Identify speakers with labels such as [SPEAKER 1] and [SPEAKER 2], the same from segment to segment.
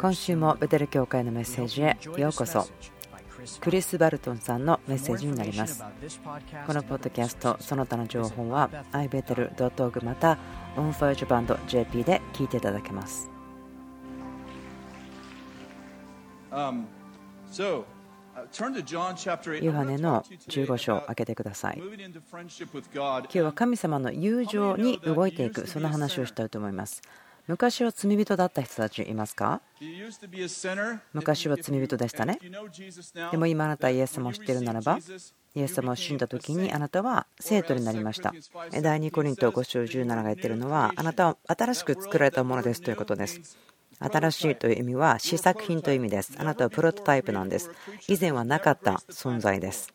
[SPEAKER 1] 今週もベテル教会のメッセージへようこそ。クリス・バルトンさんのメッセージになります。このポッドキャストその他の情報は ibetel.org また onfirejapan.jp で聞いていただけます。ヨハネの15章を開けてください。今日は神様の友情に動いていくその話をしたいと思います昔は罪人だった人たちいますか？昔は罪人でしたね。でも今あなたはイエス様を知っているならば、イエス様を死んだ時にあなたは生徒になりました。第2コリント5章17が言っているのは、あなたは新しく作られたものですということです。新しいという意味は試作品という意味です。あなたはプロトタイプなんです。以前はなかった存在です。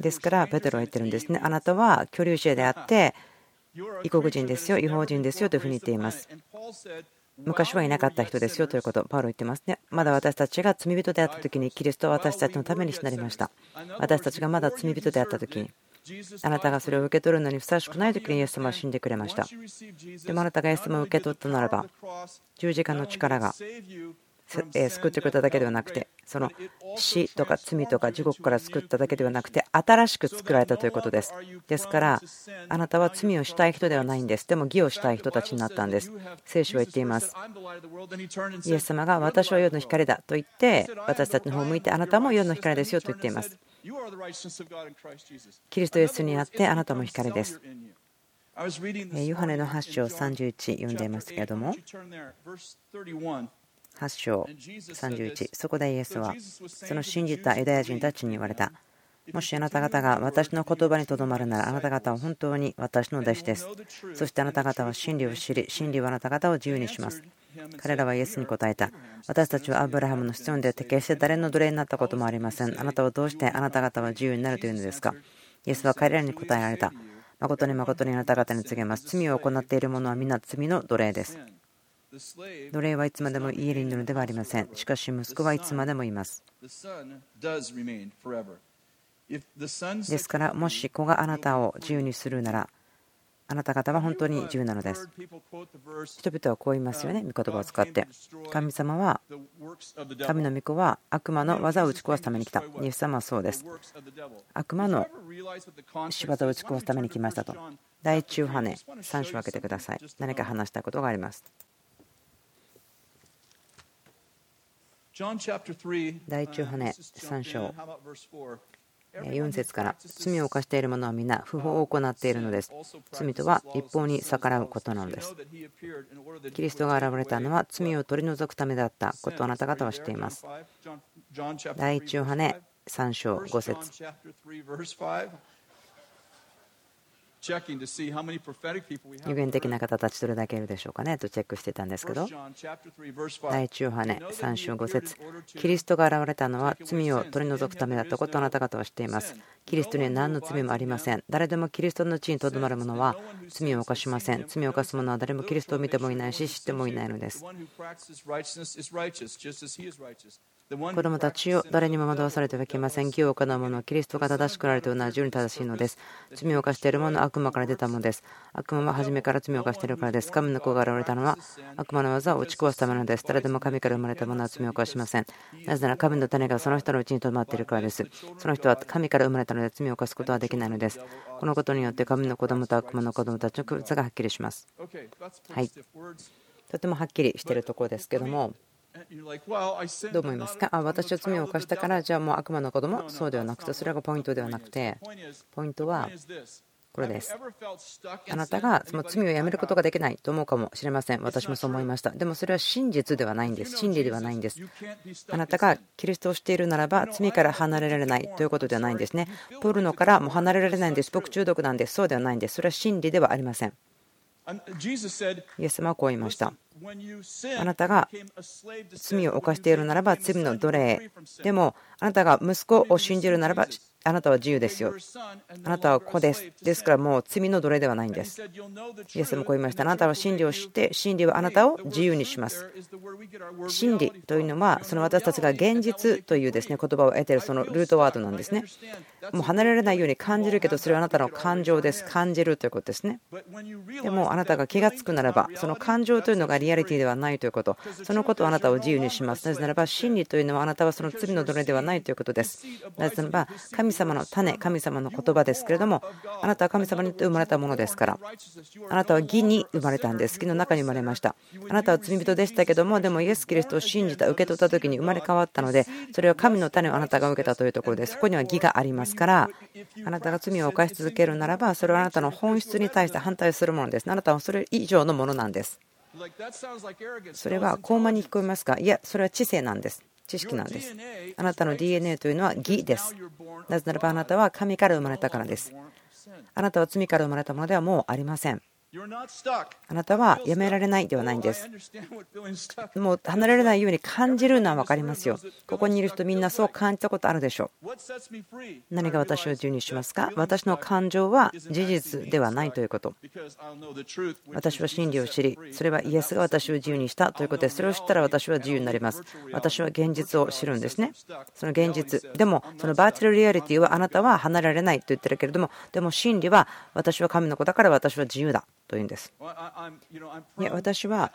[SPEAKER 1] ですから、ペテロは言ってるんですね。あなたは居留者であって、異国人ですよ、違法人ですよというふうに言っています。昔はいなかった人ですよということ、パウロ言ってますね。まだ私たちが罪人であった時に、キリストは私たちのために死なりました。私たちがまだ罪人であった時に、あなたがそれを受け取るのにふさわしくない時にイエス様は死んでくれました。でもあなたがイエス様を受け取ったならば、十字架の力が救ってくれただけではなくてその死とか罪とか地獄から救っただけではなくて新しく作られたということです。ですからあなたは罪をしたい人ではないんです。でも義をしたい人たちになったんです。聖書は言っています。イエス様が私は世の光だと言って私たちの方を向いてあなたも世の光ですよと言っています。キリストイエスにあってあなたも光です。ヨハネの8章31読んでいますけれども。8章31そこでイエスはその信じたユダヤ人たちに言われた。もしあなた方が私の言葉にとどまるならあなた方は本当に私の弟子です。そしてあなた方は真理を知り真理はあなた方を自由にします。彼らはイエスに答えた。私たちはアブラハムの子孫であって決して誰の奴隷になったこともありません。あなたはどうしてあなた方は自由になるというのですか？イエスは彼らに答えられた。誠に誠にあなた方に告げます。罪を行っている者は皆罪の奴隷です奴隷はいつまでも家にいるのではありません。しかし息子はいつまでもいます。ですから、もし子があなたを自由にするなら、あなた方は本当に自由なのです。人々はこう言いますよね、御言葉を使って。神様は、神の御子は悪魔の技を打ち壊すために来た。イエス様はそうです。悪魔の仕業を打ち壊すために来ましたと。第中羽、3章分けてください。何か話したいことがあります。第一ヨハネ3章。4節から罪を犯している者は皆不法を行っているのです。罪とは一方に逆らうことなのです。キリストが現れたのは罪を取り除くためだったことをあなた方は知っています。第一ヨハネ3章5節予言的な方たちどれだけいるでしょうかね。とチェックしてたんですけど。第1ヨハネ3章5節。キリストが現れたのは罪を取り除くためだったことをあなた方は知っています。キリストには何の罪もありません。誰でもキリストの地にとどまる者は罪を犯しません。罪を犯す者は誰もキリストを見てもいないし知ってもいないのです子供たちを誰にも惑わされてはいけません。義を行う者はキリストが正しくなると同じように正しいのです。罪を犯している者は悪魔から出たものです。悪魔は初めから罪を犯しているからです。神の子が現れたのは悪魔の技を打ち壊すためなのです。誰でも神から生まれた者は罪を犯しません。なぜなら神の種がその人のうちにとどまっているからです。その人は神から生まれたので罪を犯すことはできないのです。このことによって神の子供と悪魔の子供たちの区別がはっきりします。はい。とてもはっきりしているところですけども。どう思いますか？あ私は罪を犯したからじゃあもう悪魔の子供？そうではなくてそれがポイントではなくてポイントはこれです。あなたがその罪をやめることができないと思うかもしれません。私もそう思いました。でもそれは真実ではないんです。真理ではないんです。あなたがキリストをしているならば罪から離れられないということではないんですね。ポルノからも離れられないんです。僕中毒なんです。そうではないんです。それは真理ではありませんイエス様はこう言いました。あなたが罪を犯しているならば罪の奴隷。でもあなたが息子を信じるならばあなたは自由ですよ。あなたは子です。ですからもう罪の奴隷ではないんです。イエスもこう言いました。あなたは真理を知って、真理はあなたを自由にします。真理というのは、その私たちが現実というですね言葉を得ているそのルートワードなんですね。もう離れられないように感じるけど、それはあなたの感情です。感じるということですね。でもあなたが気が付くならば、その感情というのがリアリティではないということ、そのことをあなたを自由にします。なぜならば、真理というのはあなたはその罪の奴隷ではないということです。なぜならば、神様の種、神様の言葉ですけれども、あなたは神様によって生まれたものですから、あなたは義に生まれたんです。義の中に生まれました。あなたは罪人でしたけども、でもイエス・キリストを信じた、受け取った時に生まれ変わったので、それは神の種をあなたが受けたというところで、そこには義がありますから、あなたが罪を犯し続けるならば、それはあなたの本質に対して反対するものです。あなたはそれ以上のものなんです。それは高慢に聞こえますが、いや、それは知性なんです。知識なんです。あなたの DNA というのは義です。なぜならばあなたは神から生まれたからです。あなたは罪から生まれたものではもうありません。あなたはやめられないではないんです。もう離れられないように感じるのは分かりますよ。ここにいる人みんなそう感じたことあるでしょう。何が私を自由にしますか？私の感情は事実ではないということ。私は真理を知り、それはイエスが私を自由にしたということで、それを知ったら私は自由になります。私は現実を知るんですね。その現実。でも、そのバーチャルリアリティはあなたは離れられないと言ってるけれども、でも真理は私は神の子だから私は自由だ。というんです。いや、私は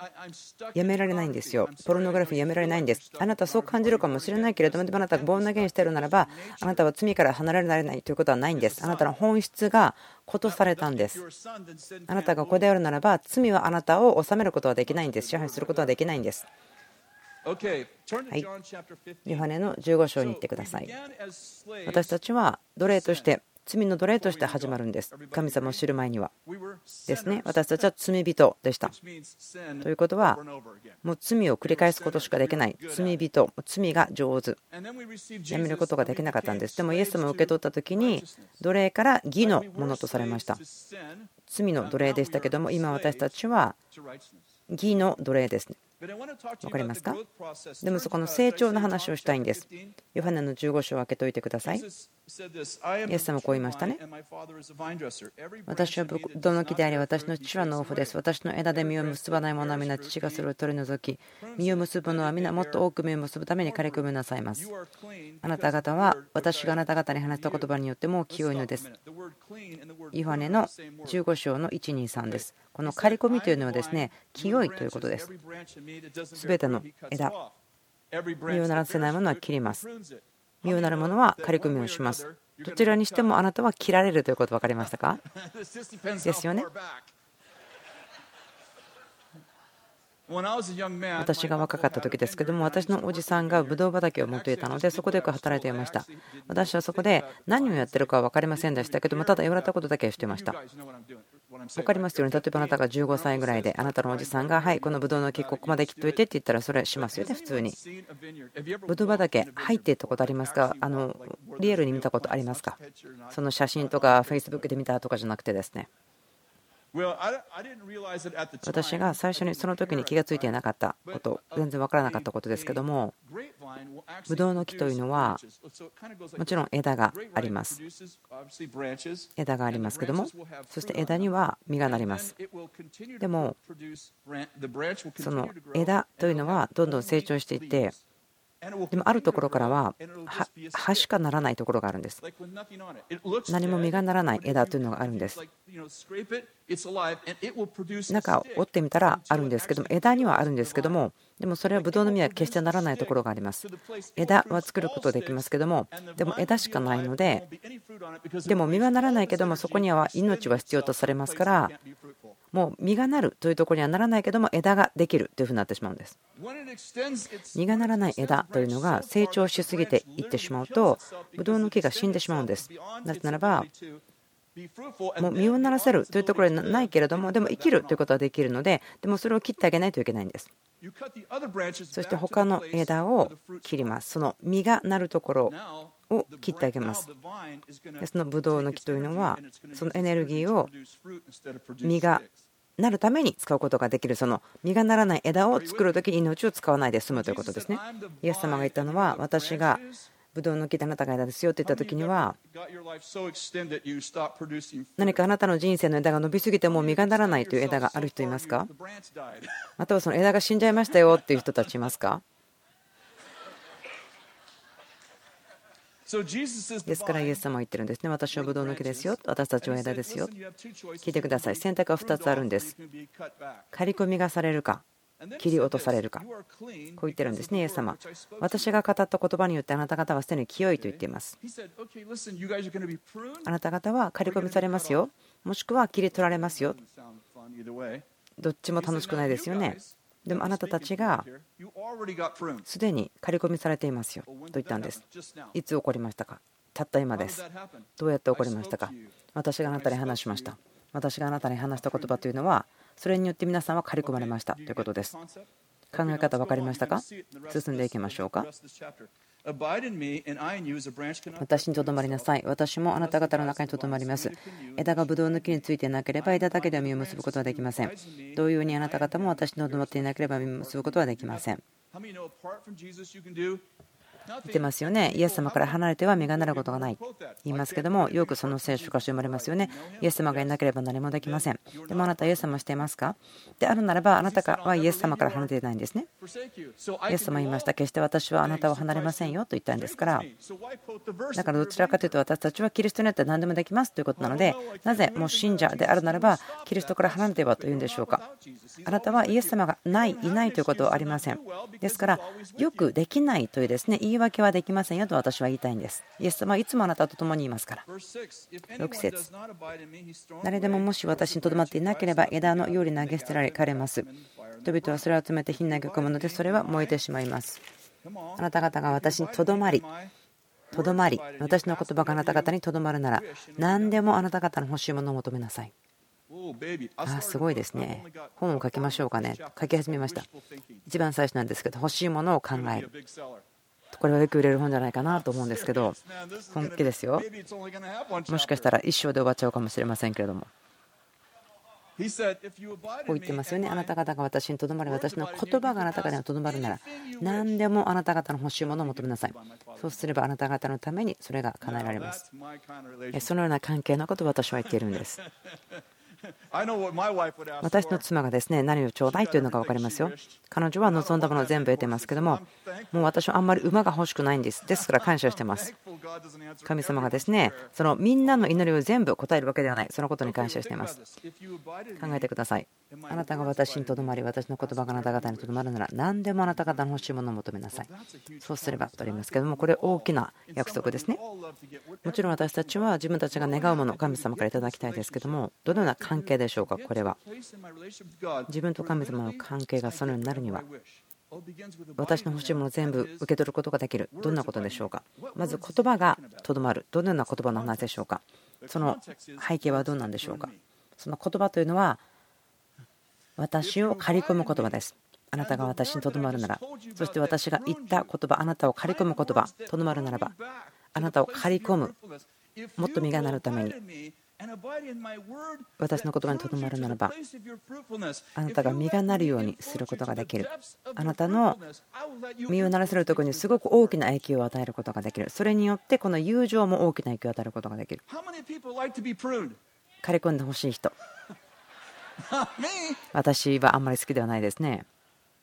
[SPEAKER 1] やめられないんですよ。ポルノグラフィーやめられないんです。あなたはそう感じるかもしれないけれども、でもあなたがボーナゲンしているならば、あなたは罪から離れられないということはないんです。あなたの本質がことされたんです。あなたが子であるならば、罪はあなたを治めることはできないんです。支配することはできないんです。はい、ヨハネの15章に行ってください。私たちは奴隷として罪の奴隷として始まるんです。神様を知る前には。ですね。私たちは罪人でした。ということは、もう罪を繰り返すことしかできない。罪人、罪が上手。やめることができなかったんです。でもイエス様を受け取った時に、奴隷から義のものとされました。罪の奴隷でしたけども、今私たちは義の奴隷ですね。分かりますか？でもそこの成長の話をしたいんです。ヨハネの15章を開けといてください。イエス様こう言いましたね?私はブドウの木であり、私の父は農夫です。私の枝で実を結ばない者は皆父がそれを取り除き、実を結ぶのは皆もっと多く実を結ぶために刈り込みなさいます。あなた方は私があなた方に話した言葉によっても清いのです。ヨハネの15章の1、2、3です。この刈り込みというのはですね、清いということです。すべての枝、実をならせないものは切ります。実をなるものは刈り込みをします。どちらにしてもあなたは切られるということ分かりましたか？ですよね。私が若かった時ですけども私のおじさんがブドウ畑を持っていたのでそこでよく働いていました。私はそこで何をやってるかは分かりませんでしたけどもただ言われたことだけしてました。分かりますよね。例えばあなたが15歳ぐらいであなたのおじさんがはいこのブドウの木ここまで切っといてって言ったらそれしますよね普通に。ブドウ畑入っていったことありますか？あのリアルに見たことありますか？その写真とか Facebook で見たとかじゃなくてですね。私が最初にその時に気が付いていなかったこと全然分からなかったことですけどもブドウの木というのはもちろん枝があります。枝がありますけどもそして枝には実がなります。でもその枝というのはどんどん成長していってでもあるところからは葉しかならないところがあるんです。何も実がならない枝というのがあるんです。中を折ってみたらあるんですけども枝にはあるんですけどもでもそれはブドウの実は決してならないところがあります。枝は作ることできますけどもでも枝しかないのででも実はならないけどもそこには命は必要とされますからもう実がなるというところにはならないけども枝ができるというふうになってしまうんです。実がならない枝というのが成長しすぎていってしまうとブドウの木が死んでしまうんです。なぜならばもう実をならせるというところにないけれどもでも生きるということはできるのででもそれを切ってあげないといけないんです。そして他の枝を切ります。その実がなるところを切ってあげます。そのブドウの木というのはそのエネルギーを実がなるために使うことができるその実がならない枝を作る時に命を使わないで済むということですね。イエス様が言ったのは私がブドウの木であなたが枝ですよって言った時には何かあなたの人生の枝が伸びすぎてもう実がならないという枝がある人いますか？またはその枝が死んじゃいましたよっていう人たちいますか？ですからイエス様は言ってるんですね。私はブドウの木ですよ。私たちは枝ですよ。聞いてください。選択は2つあるんです。刈り込みがされるか切り落とされるか。こう言ってるんですねイエス様。私が語った言葉によってあなた方はすでに清いと言っています。あなた方は刈り込みされますよ。もしくは切り取られますよ。どっちも楽しくないですよね。でもあなたたちがすでに刈り込みされていますよ。と言ったんです。いつ起こりましたか？たった今です。どうやって起こりましたか？私があなたに話しました。私があなたに話した言葉というのはそれによって皆さんは刈り込まれましたということです考え方分かりましたか？進んでいきましょうか？私にとどまりなさい。私もあなた方の中にとどまります。枝がブドウの木についていなければ枝だけでは実を結ぶことはできません。同様にあなた方も私にとどまっていなければ実を結ぶことはできません。言ってますよね。イエス様から離れては実がなることがない。言いますけども、よくその聖書が生まれますよね。イエス様がいなければ何もできません。でもあなたはイエス様をしていますか？であるならば、あなたはイエス様から離れていないんですね。イエス様言いました。決して私はあなたを離れませんよと言ったんですから。だからどちらかというと私たちはキリストによって何でもできますということなので、なぜもう信者であるならば、キリストから離れてはというんでしょうか。あなたはイエス様がない、いないということはありません。ですから、よくできないというですね言い訳はできませんよと私は言いたいんです。イエス様はいつもあなたと共にいますから。6節誰でももし私にとどまっていなければ枝のように投げ捨てられかれます。人々はそれを集めて火に投げ込むのでそれは燃えてしまいます。あなた方が私にとどまり、とどまり、私の言葉があなた方にとどまるなら、何でもあなた方の欲しいものを求めなさい。あすごいですね。本を書きましょうかね。書き始めました。一番最初なんですけど、欲しいものを考える。これはよく売れる本じゃないかなと思うんですけど、本気ですよ。もしかしたら一生で終わっちゃうかもしれませんけれども。こう言ってますよね。あなた方が私にとどまり、私の言葉があなた方にとどまるなら、何でもあなた方の欲しいものを求めなさい。そうすればあなた方のためにそれが叶えられます。そのような関係のことを私は言っているんです。私の妻がですね何をちょうだいというのが分かりますよ。彼女は望んだものを全部得てますけども、もう私はあんまり馬が欲しくないんです。ですから感謝してます。神様がですねそのみんなの祈りを全部答えるわけではない、そのことに感謝しています。考えてください。あなたが私にとどまり、私の言葉があなた方にとどまるなら、何でもあなた方の欲しいものを求めなさい。そうすればとありますけども、これ大きな約束ですね。もちろん私たちは自分たちが願うものを神様からいただきたいですけども、どのような関係でしょうか、これは。自分と神様の関係がそのようになるには、私の欲しいものを全部受け取ることができる。どんなことでしょうか？まず言葉がとどまる。どのような言葉の話でしょうか？その背景はどうなんでしょうか？その言葉というのは、私を刈り込む言葉です。あなたが私にとどまるなら、そして私が言った言葉、あなたを刈り込む言葉、とどまるならば、あなたを刈り込む、もっと実がなるために、私の言葉にとどまるならばあなたが実がなるようにすることができる。あなたの実をならせるところにすごく大きな影響を与えることができる。それによってこの友情も大きな影響を与えることができる。刈り込んでほしい人。私はあんまり好きではないですね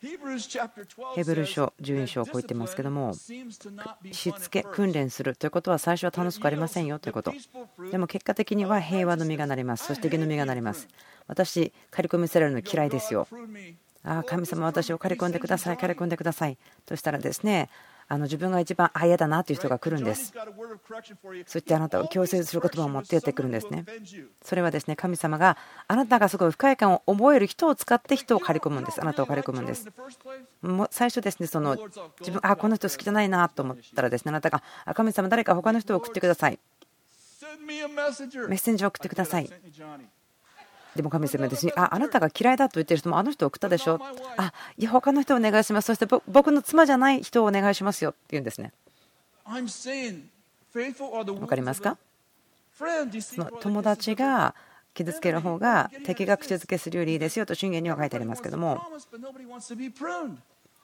[SPEAKER 1] ヘブル書12章こう言ってますけどもしつけ訓練するということは最初は楽しくありませんよということ。でも結果的には平和の実がなります。そして義の実がなります。私刈り込みされるの嫌いですよ。ああ神様私を刈り込んでください刈り込んでください。としたらですねあの自分が一番あ嫌だなという人が来るんです。そういってあなたを強制する言葉を持ってやってくるんですね。それはですね神様があなたがすごい不快感を覚える人を使って人を刈り込むんです。あなたを刈り込むんです。最初ですねその自分あこの人好きじゃないなと思ったらですねあなたが神様誰か他の人を送ってください。メッセンジャーを送ってください。でも神様ですね、ああなたが嫌いだと言ってる人もあの人を送ったでしょ、あいや、他の人をお願いします、そして僕の妻じゃない人をお願いしますよって言うんですね。分かりますか？その友達が傷つける方が敵が口づけするよりいいですよと信玄には書いてありますけども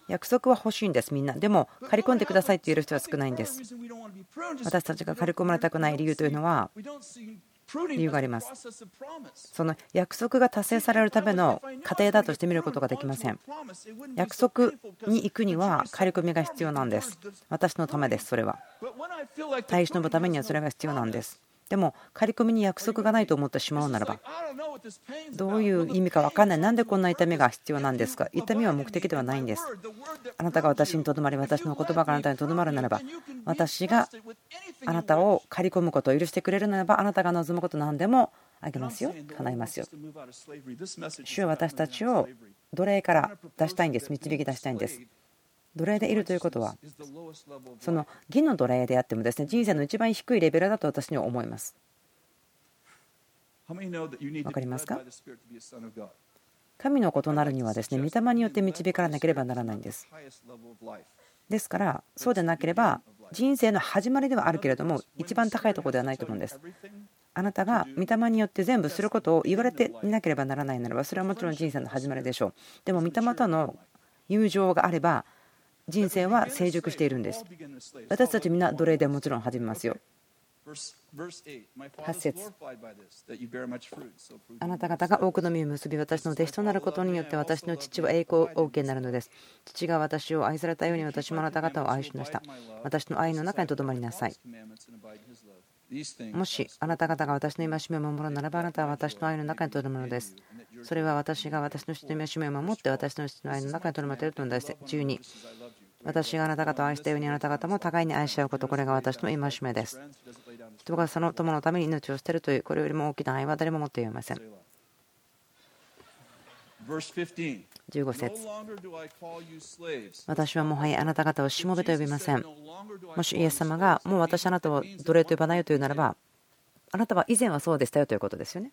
[SPEAKER 1] 約束は欲しいんです、みんな。でも、刈り込んでくださいって言える人は少ないんです。私たちが刈り込まれたくない理由というのは、理由があります。その約束が達成されるための過程だとして見ることができません。約束に行くには刈り込みが必要なんです。私のためです、それは。耐え忍ぶためにはそれが必要なんです。でも刈り込みに約束がないと思ってしまうならばどういう意味か分かんないなんでこんな痛みが必要なんですか痛みは目的ではないんですあなたが私にとどまり私の言葉があなたにとどまるならば私があなたを刈り込むことを許してくれるならばあなたが望むこと何でもあげますよ。叶いますよ。主は私たちを奴隷から出したいんです。導き出したいんです。奴隷でいるということはその義の奴隷であってもですね人生の一番低いレベルだと私には思います。分かりますか？神の異なるにはですね御霊によって導かなければならないんです。ですからそうでなければ人生の始まりではあるけれども一番高いところではないと思うんです。あなたが御霊によって全部することを言われていなければならないならばそれはもちろん人生の始まりでしょう。でも御霊との友情があれば人生は成熟しているんです。私たちみんな奴隷でもちろん始めますよ8節あなた方が多くの実を結び私の弟子となることによって私の父は栄光をお受けになるのです。父が私を愛されたように私もあなた方を愛しました。私の愛の中にとどまりなさい。もしあなた方が私の戒めを守るならばあなたは私の愛の中にとどまるのです。それは私が私の父の戒めを守って私の父の愛の中にとどまっているとのです。12私があなた方を愛したようにあなた方も互いに愛し合うことこれが私の戒めです。人がその友のために命を捨てるというこれよりも大きな愛は誰も持っていません。15節。私はもはやあなた方をしもべと呼びません。もしイエス様がもう私あなたを奴隷と呼ばないよというならばあなたは以前はそうでしたよということですよね。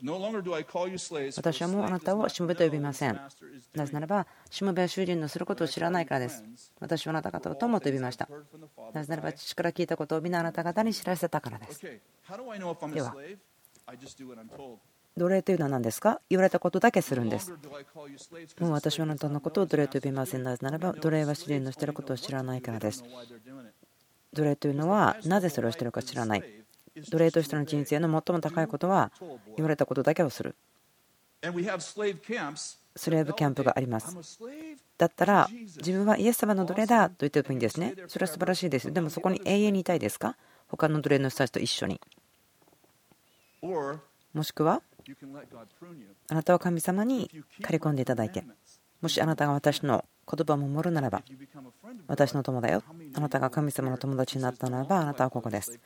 [SPEAKER 1] 私はもうあなたをしもべと呼びません。なぜならば、しもべは主人のすることを知らないからです。私はあなた方を友と呼びました。なぜならば、父から聞いたことを皆あなた方に知らせたからです。では、奴隷というのは何ですか？言われたことだけするんです。もう私はあなたのことを奴隷と呼びません。なぜならば、奴隷は主人のしていることを知らないからです。奴隷というのはなぜそれをしているか知らない。奴隷としての人生の最も高いことは言われたことだけをする。スレーブキャンプがあります。だったら自分はイエス様の奴隷だと言ってもいいんですね。それは素晴らしいです。でもそこに永遠にいたいですか？他の奴隷の人たちと一緒に。もしくはあなたは神様に刈り込んでいただいて。もしあなたが私の言葉を守るならば私の友だよ。あなたが神様の友達になったならばあなたはここです。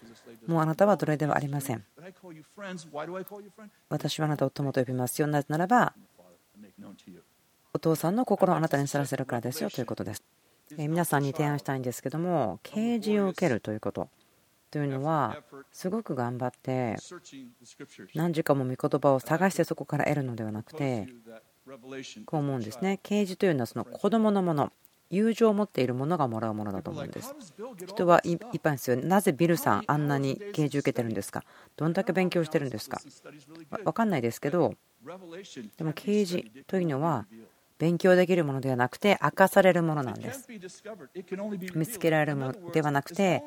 [SPEAKER 1] もうあなたは奴隷ではありません。私はあなたを友と呼びますよ。なぜならばお父さんの心をあなたに知らせるからですよ。ということです。皆さんに提案したいんですけども啓示を受けるということ。というのはすごく頑張って何時間も御言葉を探してそこから得るのではなくてこう思うんですね。啓示というのはその子供のもの。友情を持っているものがもらうものだと思うんです。人は一般ですよなぜビルさんあんなに啓示受けてるんですか？どんだけ勉強してるんですか？分かんないですけどでも啓示というのは勉強できるものではなくて明かされるものなんです。見つけられるものではなくて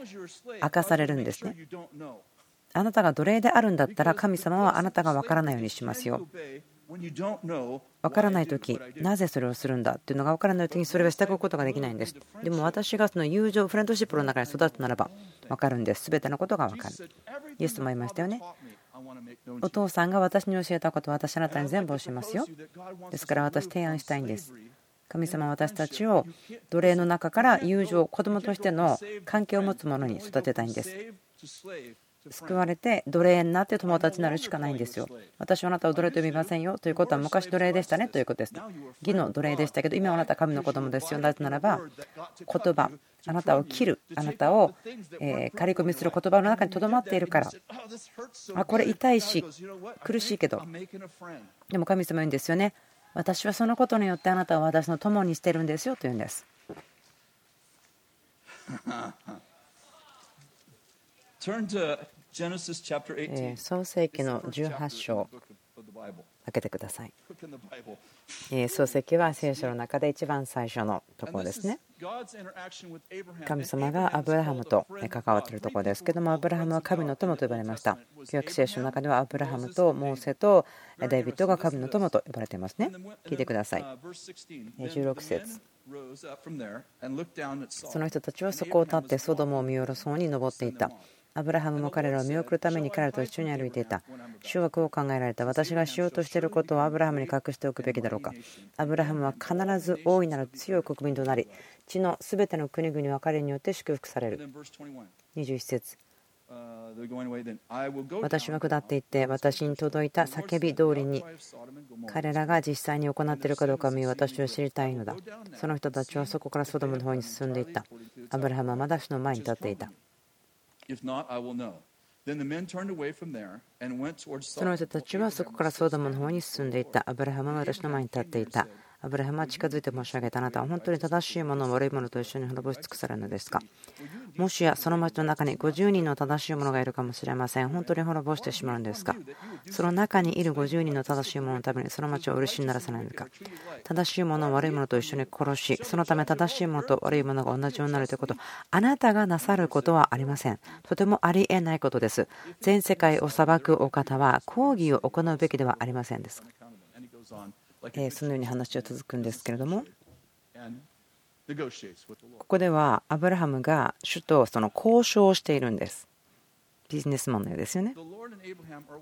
[SPEAKER 1] 明かされるんですね。あなたが奴隷であるんだったら神様はあなたが分からないようにしますよ。分からない時なぜそれをするんだっていうのが分からない時にそれはしておくことができないんです。でも私がその友情フレンドシップの中に育つならば分かるんです。全てのことが分かる。イエスも言いましたよね。お父さんが私に教えたことを私あなたに全部教えますよ。ですから私提案したいんです。神様は私たちを奴隷の中から友情子供としての関係を持つ者に育てたいんです救われて奴隷になって友達になるしかないんですよ。私はあなたを奴隷と呼びませんよということは昔奴隷でしたねということです。義の奴隷でしたけど今はあなたは神の子供ですよ。なぜならば言葉あなたを切るあなたをえ刈り込みする言葉の中にとどまっているからあこれ痛いし苦しいけどでも神様言うんですよね私はそのことによってあなたを私の友にしてるんですよと言うんです。創世記の18章開けてください。漱石は聖書の中で一番最初のところですね。神様がアブラハムと関わっているところですけども、アブラハムは神の友と呼ばれました。旧約聖書の中ではアブラハムとモーセとデイビッドが神の友と呼ばれていますね。聞いてください。16節その人たちはそこを立ってソドムを見下ろそうに登っていった。アブラハムも彼らを見送るために彼らと一緒に歩いていた。主はこう考えられた。私がしようとしていることをアブラハムに隠しておくべきだろうか。アブラハムは必ず大いなる強い国民となり、地のすべての国々は彼によって祝福される。21節私は下っていって私に届いた叫び通りに彼らが実際に行っているかどうかを見私は知りたいのだその人たちはそこからソドムの方に進んでいったアブラハムはまだ主の前に立っていたその人たちはそこからソードムの方に進んでいた。アブラハムは私の前に立っていた。アブラハムは近づいて申し上げたあなたは本当に正しいものを悪いものと一緒に滅ぼし尽くされるのですか？もしやその町の中に50人の正しいものがいるかもしれません。本当に滅ぼしてしまうんですか？その中にいる50人の正しいもののためにその町を漆にならさないのか？正しいものを悪いものと一緒に殺しそのため正しいものと悪いものが同じようになるということあなたがなさることはありません。とてもありえないことです。全世界を裁くお方は抗議を行うべきではありませんですそのように話は続くんですけれども。ここではアブラハムが主とその交渉をしているんです。ビジネスマンのようですよね。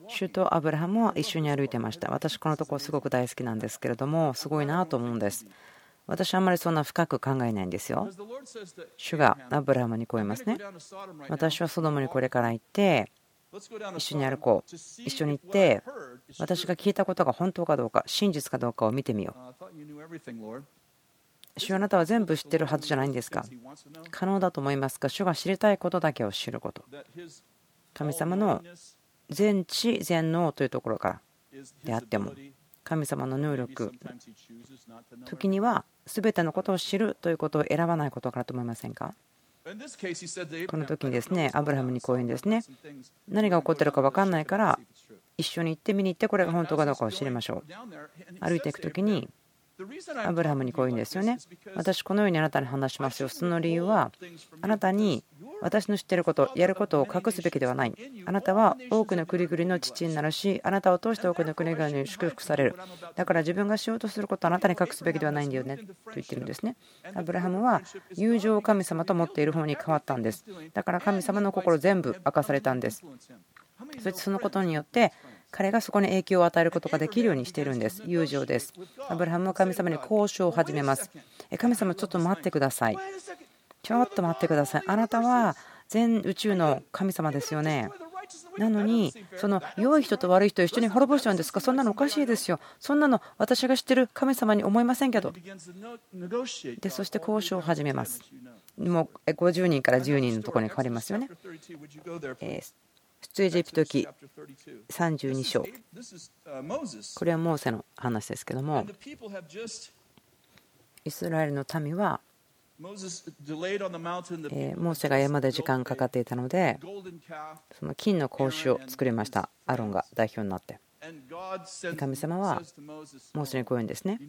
[SPEAKER 1] 主とアブラハムは一緒に歩いてました。私このところすごく大好きなんですけれどもすごいなと思うんです。私はあんまりそんな深く考えないんですよ。主がアブラハムにこう言いますね。私はソドムにこれから行って一緒に歩こう。一緒に行って私が聞いたことが本当かどうか真実かどうかを見てみよう。主はあなたは全部知ってるはずじゃないんですか。可能だと思いますか？主が知りたいことだけを知ること。神様の全知全能というところから。であっても神様の能力。時には全てのことを知るということを選ばないことからと思いませんか？この時にですねアブラハムにこう言うんですね何が起こってるか分かんないから一緒に行って見に行ってこれが本当かどうかを知りましょう。歩いていく時にアブラハムにこう言うんですよね。私、このようにあなたに話しますよ。その理由は、あなたに私の知っていること、やることを隠すべきではない。あなたは多くの国々の父になるし、あなたを通して多くの国々に祝福される。だから自分がしようとすることをあなたに隠すべきではないんだよねと言ってるんですね。アブラハムは友情を神様と持っている方に変わったんです。だから神様の心全部明かされたんです。そしてそのことによって彼がそこに影響を与えることができるようにしているんです。友情です。アブラハムは神様に交渉を始めます。神様、ちょっと待ってください。ちょっと待ってください。あなたは全宇宙の神様ですよね。なのに、その良い人と悪い人を一緒に滅ぼしちゃうんですか？そんなのおかしいですよ。そんなの私が知ってる神様に思いませんけど。で、そして交渉を始めます。もう50人から10人のところに変わりますよね。出エジプト記32章。これはモーセの話ですけどもイスラエルの民はモーセが山で時間かかっていたのでその金の格子を作りました。アロンが代表になって。神様はモーセにこう言うんですね。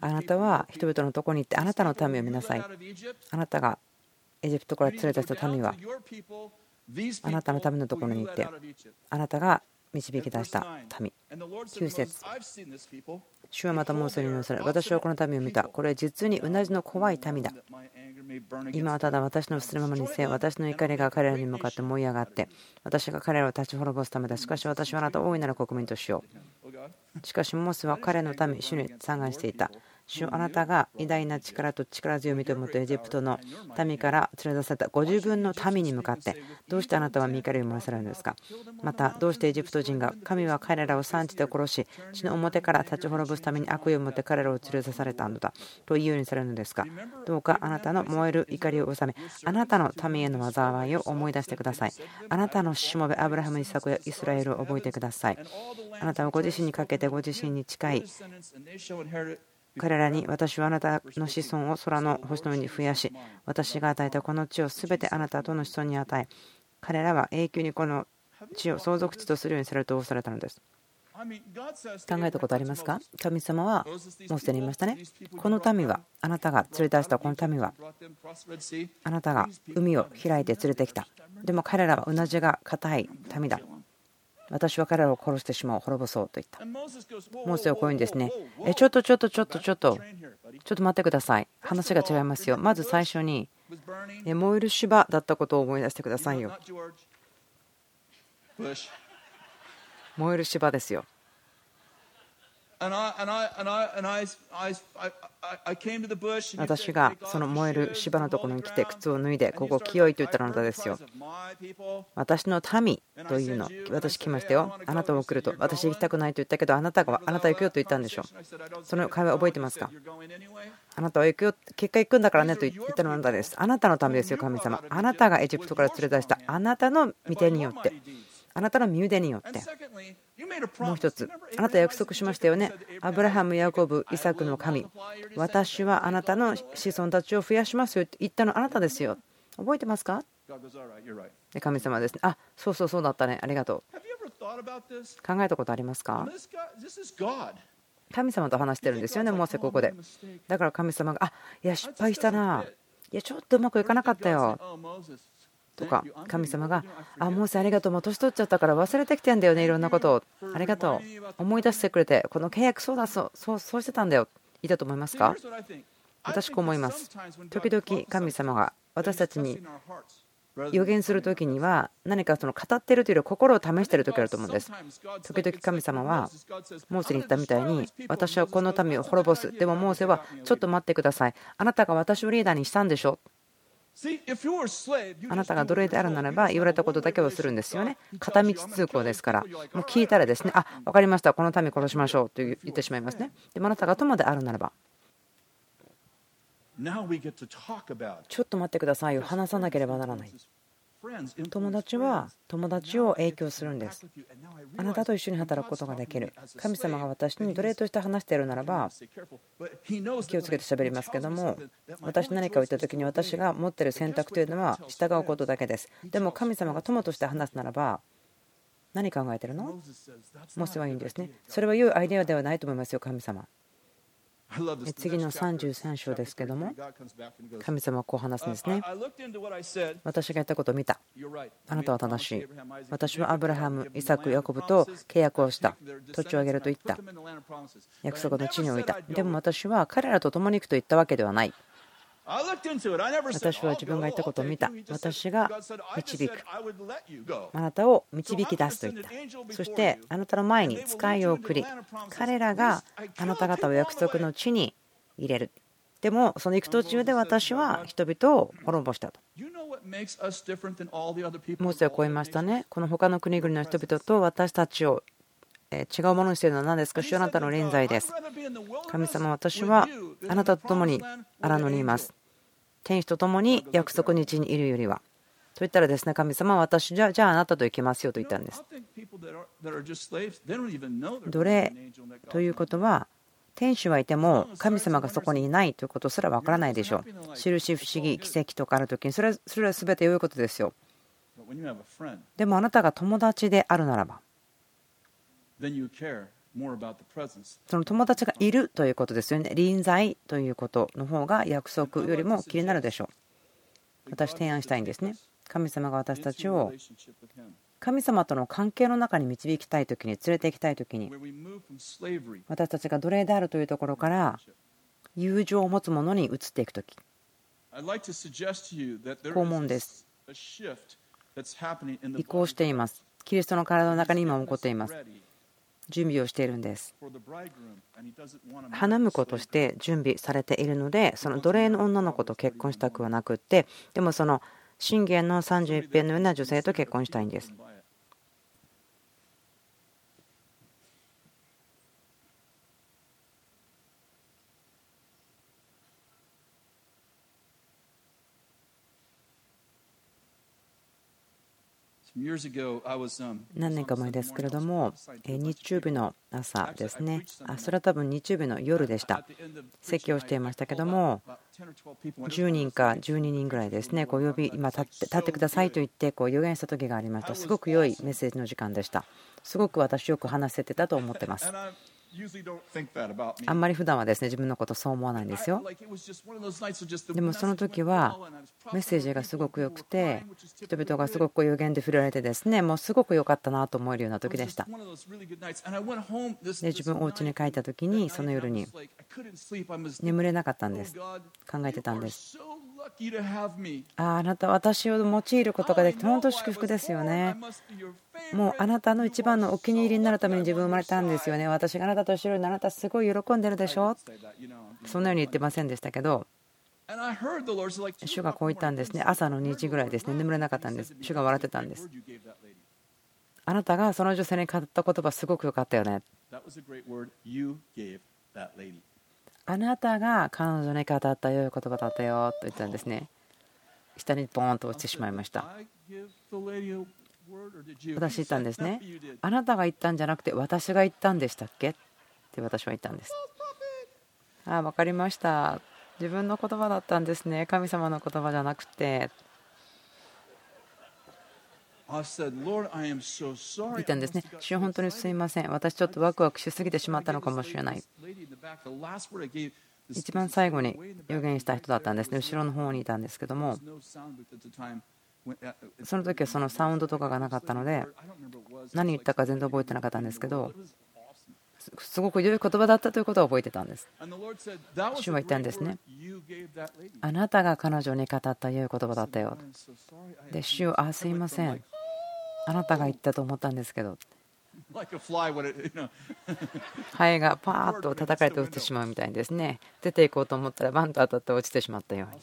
[SPEAKER 1] あなたは人々のとこに行ってあなたの民を見なさい。あなたがエジプトから連れ出した民はあなたのためのところに行ってあなたが導き出した民。9節主はまたモーセに言わされ私はこの民を見た。これは実にうなじの怖い民だ。今はただ私のするままにせ私の怒りが彼らに向かって燃え上がって私が彼らを立ち滅ぼすためだ。しかし私はあなたを大いなる国民としよう。しかしモーセは彼の民主に参願していた主あなたが偉大な力と力強みともとエジプトの民から連れ出されたご自分の民に向かってどうしてあなたは身怒りを漏らされるのですか？またどうしてエジプト人が神は彼らを産地で殺し地の表から立ち滅ぼすために悪意を持って彼らを連れ出されたのだと言うようにされるのですか？どうかあなたの燃える怒りを収めあなたの民への災いを思い出してください。あなたのしもべアブラハム、イサクやイスラエルを覚えてください。あなたはご自身にかけてご自身に近い彼らに私はあなたの子孫を空の星のように増やし私が与えたこの地を全てあなたとの子孫に与え彼らは永久にこの地を相続地とするようにされるとされたのです。考えたことありますか？神様はもうすでに言いましたね。この民はあなたが連れ出したこの民はあなたが海を開いて連れてきた。でも彼らはうなじが硬い民だ。私は彼らを殺してしまう滅ぼそうと言った。モーセはこういうんですね。えちょっとちょっとちょっとちょっとちょっと待ってください。話が違いますよ。まず最初に燃える芝だったことを思い出してくださいよ。燃える芝ですよ私がその燃える芝のところに来て靴を脱いでここ清いと言ったらあなたですよ私の民というの。私来ましたよ。あなたを送ると。私行きたくないと言ったけどあなたがあなた行くよと言ったんでしょ。その会話覚えてますか？あなたは行くよ結果行くんだからねと言ったのはあなたですあなたのためですよ神様。あなたがエジプトから連れ出したあなたの御手によって。あなたの身腕によってもう一つ。あなた約束しましたよね。アブラハムヤコブイサクの神。私はあなたの子孫たちを増やしますよって言ったの。あなたですよ。覚えてますか？神様ですね。あそうそうそうだったね。ありがとう。考えたことありますか？神様と話してるんですよねモーセここで。だから神様があいや失敗したな。いやちょっとうまくいかなかったよ。とか神様が「あモーセありがとうもう年取っちゃったから忘れてきてんだよねいろんなことをありがとう思い出してくれてこの契約そうだそうそうそうしてたんだよ」言ったと思いますか？私こう思います。時々神様が私たちに予言する時には何かその語ってるというより心を試してる時あると思うんです。時々神様はモーセに言ったみたいに私はこの民を滅ぼす。でもモーセはちょっと待ってください。あなたが私をリーダーにしたんでしょあなたが奴隷であるならば言われたことだけをするんですよね。片道通行ですから、もう聞いたらですね、あ分かりました、この民殺しましょうと言ってしまいますね。でもあなたが友であるならば、ちょっと待ってくださいよ、話さなければならない。友達は友達を影響するんです。あなたと一緒に働くことができる。神様が私に奴隷として話しているならば気をつけて喋りますけども私何かを言った時に私が持っている選択というのは従うことだけです。でも神様が友として話すならば何考えてるのモセはいいんですね。それは良いアイデアではないと思いますよ、神様。次の33章ですけども神様はこう話すんですね。私が言ったことを見た。あなたは正しい。私はアブラハムイサクヤコブと契約をした。土地をあげると言った。約束の地に置いた。でも私は彼らと共に行くと言ったわけではない私は自分が言ったことを見た。私が導く。あなたを導き出すと言った。そしてあなたの前に使いを送り、彼らがあなた方を約束の地に入れる。でもその行く途中で私は人々を滅ぼしたと。モーセはこう言いましたね。この他の国々の人々と私たちを違うものにしているのは何ですか主あなたの臨在です。神様、私はあなたと共に荒野にいます。天使と共に約束の地にいるよりは。と言ったらですね、神様は私じゃじゃああなたと行きますよと言ったんです。奴隷ということは、天使はいても神様がそこにいないということすらわからないでしょう。印、不思議、奇跡とかあるときに、それそれは全て良いことですよ。でもあなたが友達であるならば、その友達がいるということですよね。臨在ということの方が約束よりも気になるでしょう。私提案したいんですね。神様が私たちを神様との関係の中に導きたい時に連れて行きたい時に私たちが奴隷であるというところから友情を持つものに移っていく時。こう思うんです。移行しています。キリストの体の中に今起こっています準備をしているんです。花婿として準備されているのでその奴隷の女の子と結婚したくはなくってでもその信玄の31編のような女性と結婚したいんです何年か前ですけれども、日曜日の朝ですね、あそれは多分日曜日の夜でした、説教をしていましたけども、10人か12人ぐらいですね、こう呼び、今立って立ってくださいと言ってこう予言した時がありました。すごく良いメッセージの時間でした。すごく私よく話せてたと思ってます。あんまり普段はですね自分のことそう思わないんですよ。でもその時はメッセージがすごく良くて人々がすごく予言で触れられてですねもうすごく良かったなと思えるような時でした。で自分お家に帰った時にその夜に眠れなかったんです考えてたんです。ああなた私を用いることができて本当祝福ですよね。もうあなたの一番のお気に入りになるために自分生まれたんですよね。私があなたと一緒にあなたすごい喜んでるでしょ？そんなように言ってませんでしたけど主がこう言ったんですね。朝の2時ぐらいですね。眠れなかったんです。主が笑ってたんです。あなたがその女性に語った言葉すごく良かったよね。あなたが彼女に語った良い言葉だったよと言ったんですね。下にポーンと落ちてしまいました。私言ったんですね。あなたが言ったんじゃなくて私が言ったんでしたっけ？って私は言ったんです。ああ、分かりました。自分の言葉だったんですね。神様の言葉じゃなくて。言ったんですね。主本当にすいません。私ちょっとワクワクしすぎてしまったのかもしれない。一番最後に予言した人だったんですね。後ろの方にいたんですけども。その時はそのサウンドとかがなかったので何言ったか全然覚えてなかったんですけどすごく良い言葉だったということは覚えてたんです。主は言ったんですね。あなたが彼女に語った良い言葉だったよ。で、主よ、あ、すいません。あなたが言ったと思ったんですけど。ハエがパーッと叩かれて落ちてしまうみたいですね。出ていこうと思ったらバンと当たって落ちてしまったように。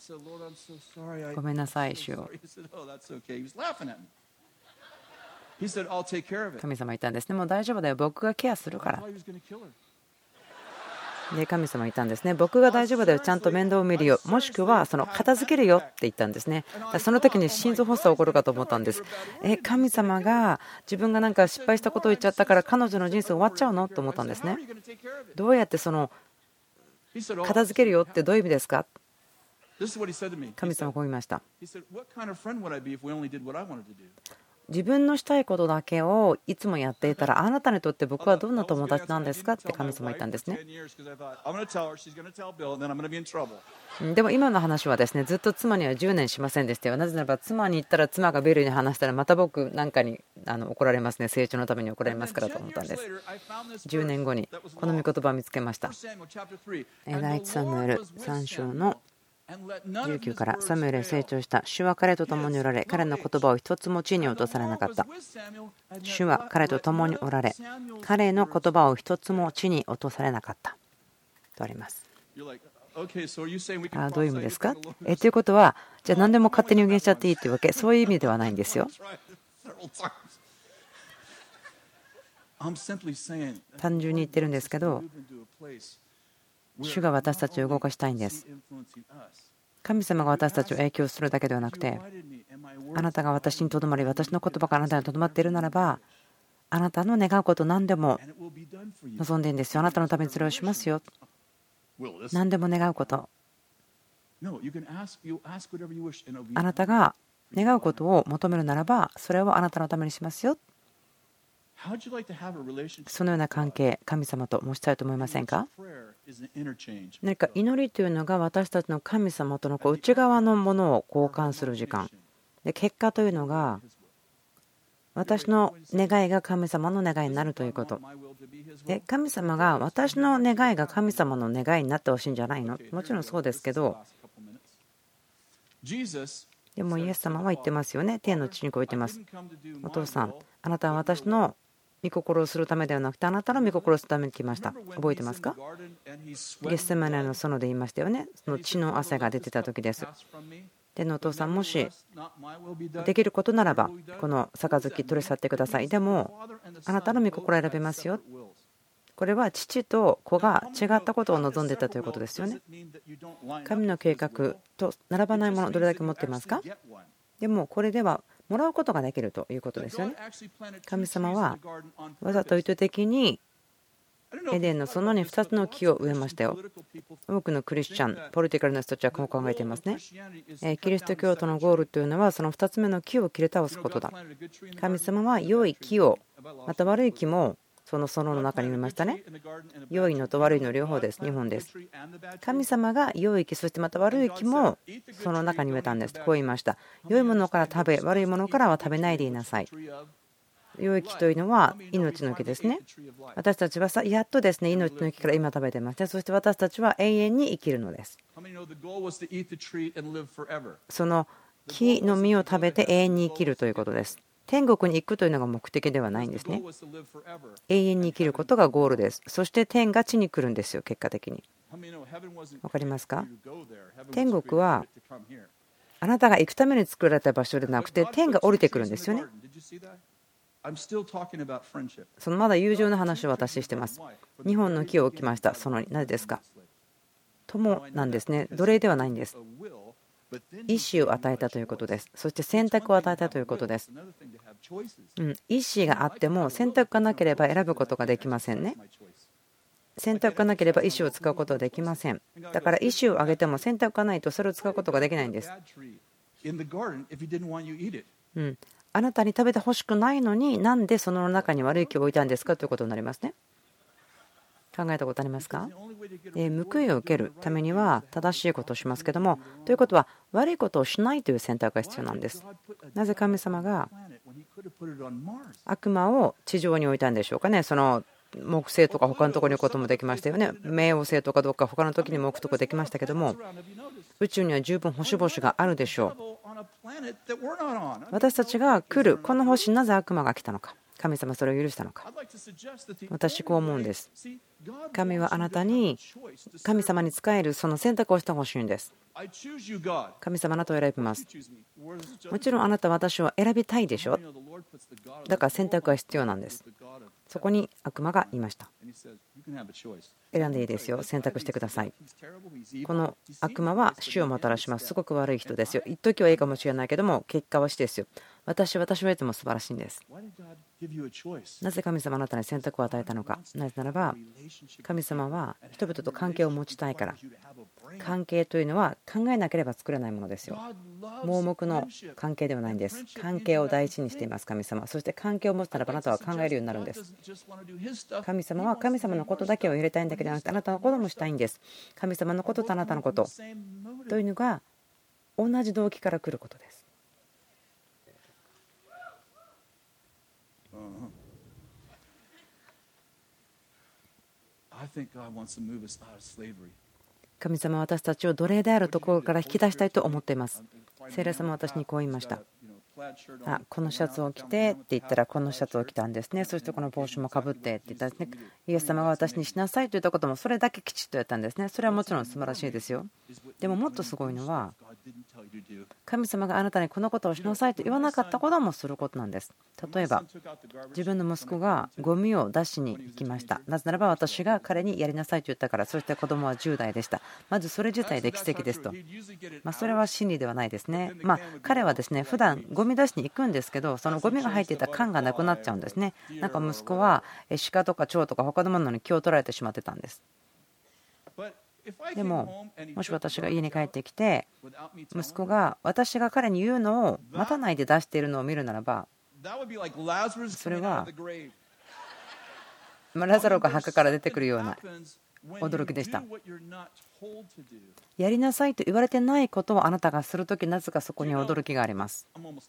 [SPEAKER 1] ごめんなさい、主よ。神様言ったんですね。もう大丈夫だよ。僕がケアするから。で神様言ったんですね。僕が大丈夫だよ。ちゃんと面倒を見るよ。もしくはその片付けるよって言ったんですね。その時に心臓発作起こるかと思ったんです。え、神様が自分がなんか失敗したことを言っちゃったから彼女の人生終わっちゃうの？と思ったんですね。どうやってその片付けるよってどういう意味ですか？神様こう言いました。自分のしたいことだけをいつもやっていたらあなたにとって僕はどんな友達なんですか？って神様言ったんですね。でも今の話はですねずっと妻には10年しませんでしたよ。なぜならば妻に言ったら妻がベルに話したらまた僕なんかにあの怒られますね成長のために怒られますからと思ったんです。10年後にこの御言葉を見つけました。第一サムエル3章の19からサムエルへ成長した主は彼と共におられ彼の言葉を一つも地に落とされなかった。主は彼と共におられ彼の言葉を一つも地に落とされなかった。とあります。あどういう意味ですか？えということはじゃあ何でも勝手に予言しちゃっていいっていうわけ？そういう意味ではないんですよ。単純に言ってるんですけど主が私たちを動かしたいんです。神様が私たちを影響するだけではなくて、あなたが私にとどまり、私の言葉があなたにとどまっているならば、あなたの願うこと何でも望んでいいんですよ。あなたのためにそれをしますよ。何でも願うこと。あなたが願うことを求めるならば、それをあなたのためにしますよ。そのような関係、神様と持ちたいと思いませんか？何か祈りというのが私たちの神様とのこう内側のものを交換する時間。で結果というのが私の願いが神様の願いになるということ。で神様が私の願いが神様の願いになってほしいんじゃないの？もちろんそうですけど。でもイエス様は言ってますよね。天の地にこう言ってます。お父さんあなたは私の御心をするためではなくてあなたの御心をするために来ました。覚えてますか？ゲッセマネの園で言いましたよね。その血の汗が出てた時です。天のお父さんもしできることならばこの杯取り去ってください。でもあなたの御心を選べますよ。これは父と子が違ったことを望んでたということですよね。神の計画と並ばないものどれだけ持っていますか？でもこれではもらうことができるということですよね。神様はわざと意図的にエデンの園に2つの木を植えましたよ。多くのクリスチャン、ポリティカルな人たちはこう考えていますね。キリスト教徒のゴールというのはその2つ目の木を切り倒すことだ。神様は良い木を、また悪い木もその園の中に植えましたね。良いのと悪いの両方です。日本です。神様が良い木、そしてまた悪い木もその中に植えたんです。こう言いました。良いものから食べ、悪いものからは食べないでいなさい。良い木というのは命の木ですね。私たちはさやっとですね命の木から今食べてましてそして私たちは永遠に生きるのです。その木の実を食べて永遠に生きるということです。天国に行くというのが目的ではないんですね。永遠に生きることがゴールです。そして天が地に来るんですよ、結果的に。分かりますか？天国はあなたが行くために作られた場所でなくて天が降りてくるんですよね。そのまだ友情の話を私してます。日本の木を置きました。そのなぜですか？友なんですね。奴隷ではないんです。意思を与えたということです。そして選択を与えたということです。うん、意思があっても選択がなければ選ぶことができませんね。選択がなければ意思を使うことはできません。だから意思を上げても選択がないとそれを使うことができないんです。うん、あなたに食べてほしくないのになんでその中に悪い木を置いたんですかということになりますね。考えたことありますか、え報いを受けるためには正しいことをしますけどもということは悪いことをしないという選択が必要なんです。なぜ神様が悪魔を地上に置いたんでしょうかね？その木星とか他のところに置くこともできましたよね。冥王星とかどっか他の時にも置くとこできましたけども宇宙には十分星々があるでしょう。私たちが来るこの星なぜ悪魔が来たのか。神様それを許したのか。私こう思うんです。神はあなたに神様に仕えるその選択をしてほしいんです。神様あなたを選びます。もちろんあなたは私を選びたいでしょ。だから選択が必要なんですそこに悪魔がいました。選んでいいですよ。選択してください。この悪魔は死をもたらします。すごく悪い人ですよ。一時はいいかもしれないけども結果は死ですよ。私私はいつも素晴らしいんです。なぜ神様あなたに選択を与えたのか。なぜならば神様は人々と関係を持ちたいから関係というのは考えなければ作れないものですよ。盲目の関係ではないんです。関係を大事にしています神様。そして関係を持つならばあなたは考えるようになる。んです神様は神様のことだけを入れたいんだけではなくてあなたのこともしたいんです。神様のこととあなたのこと。というのが同じ動機から来ることです神様は私たちを奴隷であるところから引き出したいと思っています。聖霊様は私にこう言いました。あこのシャツを着てって言ったらこのシャツを着たんですねそしてこの帽子もかぶってって言ったんですね。イエス様が私にしなさいと言ったこともそれだけきちっとやったんですね。それはもちろん素晴らしいですよ。でももっとすごいのは神様があなたにこのことをしなさいと言わなかったこともすることなんです。例えば自分の息子がゴミを出しに行きました。なぜならば私が彼にやりなさいと言ったからそして子供は10代でした。まずそれ自体で奇跡ですと。まそれは真理ではないですね。まあ彼はですね普段ゴミ出しに行くんですけどそのゴミが入っていた缶がなくなっちゃうんですね。なんか息子は鹿とか蝶とか他のものに気を取られてしまってたんです。でももし私が家に帰ってきて息子が私が彼に言うのを待たないで出しているのを見るならばそれはラザロが墓から出てくるような驚きでしたやりなさいと言われてないことをあなたがするときなぜかそこに驚きがあります。モー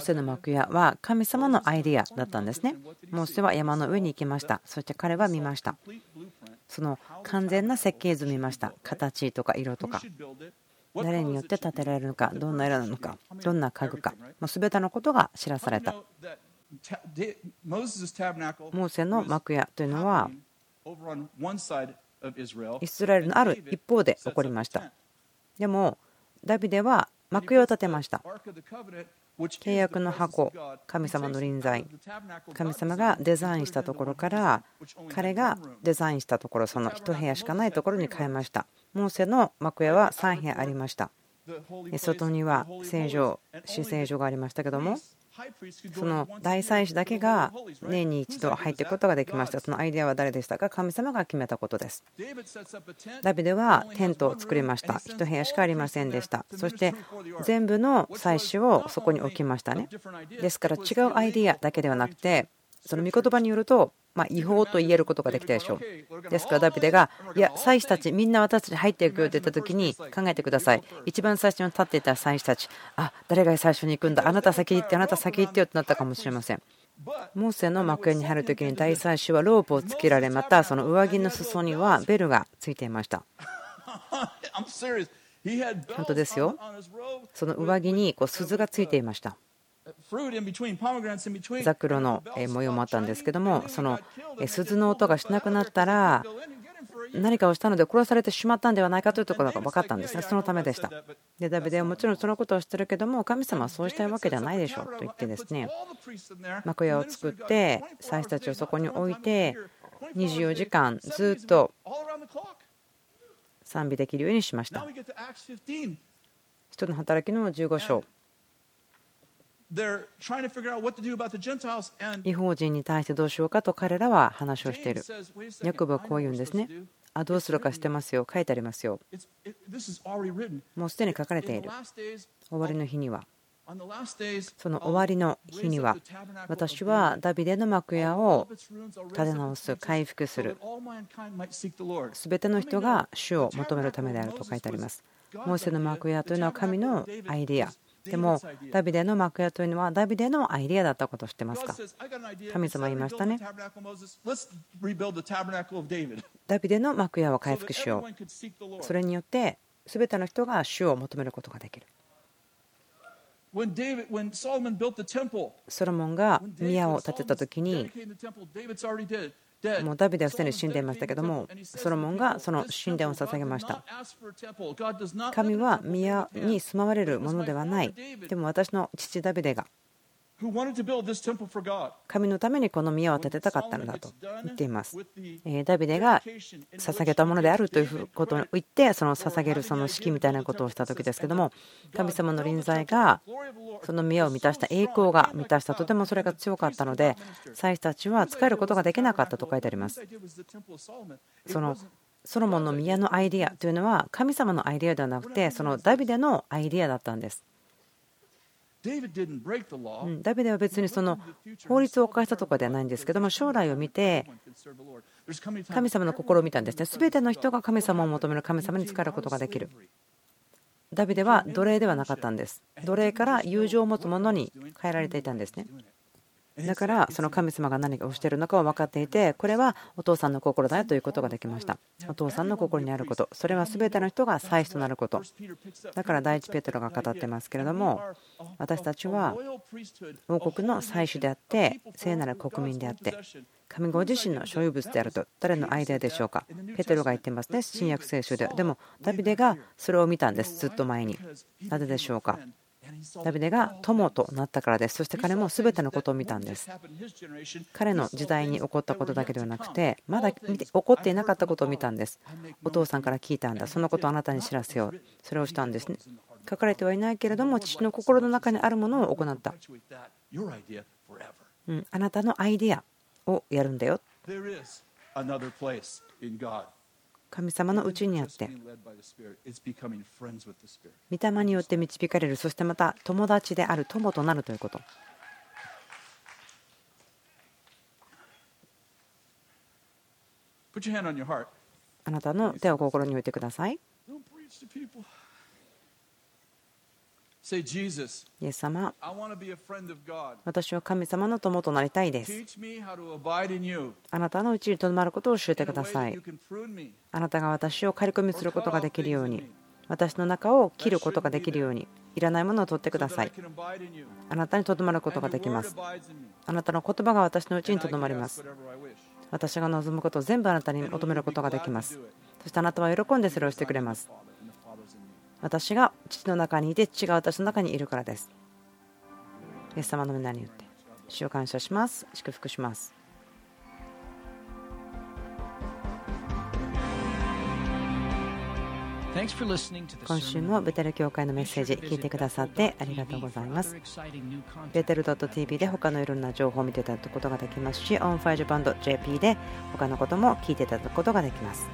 [SPEAKER 1] セの幕屋は神様のアイデアだったんですね。モーセは山の上に行きました。そして彼は見ました。その完全な設計図見ました。形とか色とか。誰によって建てられるのかどんな色なのかどんな家具か。もう全てのことが知らされた。モーセの幕屋というのはイスラエルのある一方で起こりました。でもダビデは幕屋を建てました。契約の箱神様の臨在。神様がデザインしたところから彼がデザインしたところその1部屋しかないところに変えました。モーセの幕屋は3部屋ありました。外には聖女死聖所がありましたけどもその大祭司だけが年に一度入っていくことができました。そのアイデアは誰でしたか？神様が決めたことです。ダビデはテントを作りました。一部屋しかありませんでした。そして全部の祭司をそこに置きましたね。ですから違うアイデアだけではなくてその御言葉によるとま違法と言えることができたでしょう。ですからダビデが、いや、祭司たち、みんな私たち入っていくよって言った時に考えてください。一番最初に立っていた祭司たち、あ誰が最初に行くんだ、あなた先に行って、あなた先行ってよってなったかもしれません。モーセの幕屋に入る時に大祭司はロープをつけられまたその上着の裾にはベルがついていました 本当ですよその上着にこう鈴がついていましたザクロの模様もあったんですけどもその鈴の音がしなくなったら何かをしたので殺されてしまったんではないかというところが分かったんですね。そのためでした。でダビデはもちろんそのことをしてるけども神様はそうしたいわけではないでしょうと言ってですね。幕屋を作って祭司たちをそこに置いて24時間ずっと賛美できるようにしました。人の働きの15章。違法人に対してどうしようかと彼らは話をしている。ヤコブはこう言うんですね。あどうするかしてますよ。書いてありますよ。もうすでに書かれている。終わりの日には。その終わりの日には私はダビデの幕屋を立て直す回復する全ての人が主を求めるためであると書いてありますモーセの幕屋というのは神のアイデアでもダビデの幕屋というのはダビデのアイデアだったことを知ってますか？神様言いましたね。ダビデの幕屋を回復しよう。それによって全ての人が主を求めることができる。ソロモンが宮を建てた時にもうダビデはすでに死んでいましたけどもソロモンがその神殿を捧げました。神は宮に住まわれるものではない。でも私の父ダビデが神のためにこの宮を建てたかったのだと言っています。ダビデが捧げたものであるということを言ってその捧げるその式みたいなことをした時ですけども神様の臨在がその宮を満たした栄光が満たしたとてもそれが強かったので祭司たちは使えることができなかったと書いてあります。そのソロモンの宮のアイデアというのは神様のアイデアではなくてそのダビデのアイデアだったんです。ダビデは別にその法律を犯したとかではないんですけども将来を見て神様の心を見たんですね。全ての人が神様を求める神様に仕えることができる。ダビデは奴隷ではなかったんです。奴隷から友情を持つ者に変えられていたんですねだからその神様が何をしているのかを分かっていてこれはお父さんの心だよということができました。お父さんの心にあること。それは全ての人が祭司となること。だから第一ペトロが語ってますけれども私たちは王国の祭司であって聖なる国民であって神ご自身の所有物であると。誰のアイデアでしょうか。ペテロが言ってますね。新約聖書では。でもダビデがそれを見たんです。ずっと前に。なぜでしょうかダビデが友となったからです。そして彼も全てのことを見たんです。彼の時代に起こったことだけではなくてまだ起こっていなかったことを見たんです。お父さんから聞いたんだ。そのことをあなたに知らせよう。それをしたんですね。書かれてはいないけれども父の心の中にあるものを行った。うんあなたのアイデアをやるんだよ。神様のうちにあって。御霊によって導かれるそしてまた友達である友となるということ。あなたの手を心に置いてください。イエス様、私は神様の友となりたいです。あなたのうちにとどまることを教えてください。あなたが私を刈り込みすることができるように、私の中を切ることができるように、いらないものを取ってください。あなたにとどまることができます。あなたの言葉が私のうちにとどまります。私が望むことを全部あなたに求めることができます。そしてあなたは喜んでそれをしてくれます。私が父の中にいて父が私の中にいるからです。イエス様の皆によって主を感謝します。祝福します。今週もベテル教会のメッセージ聞いてくださってありがとうございますベテル .tv で他のいろんな情報を見ていただくことができますし OnFireJapan.jp で他のことも聞いていただくことができます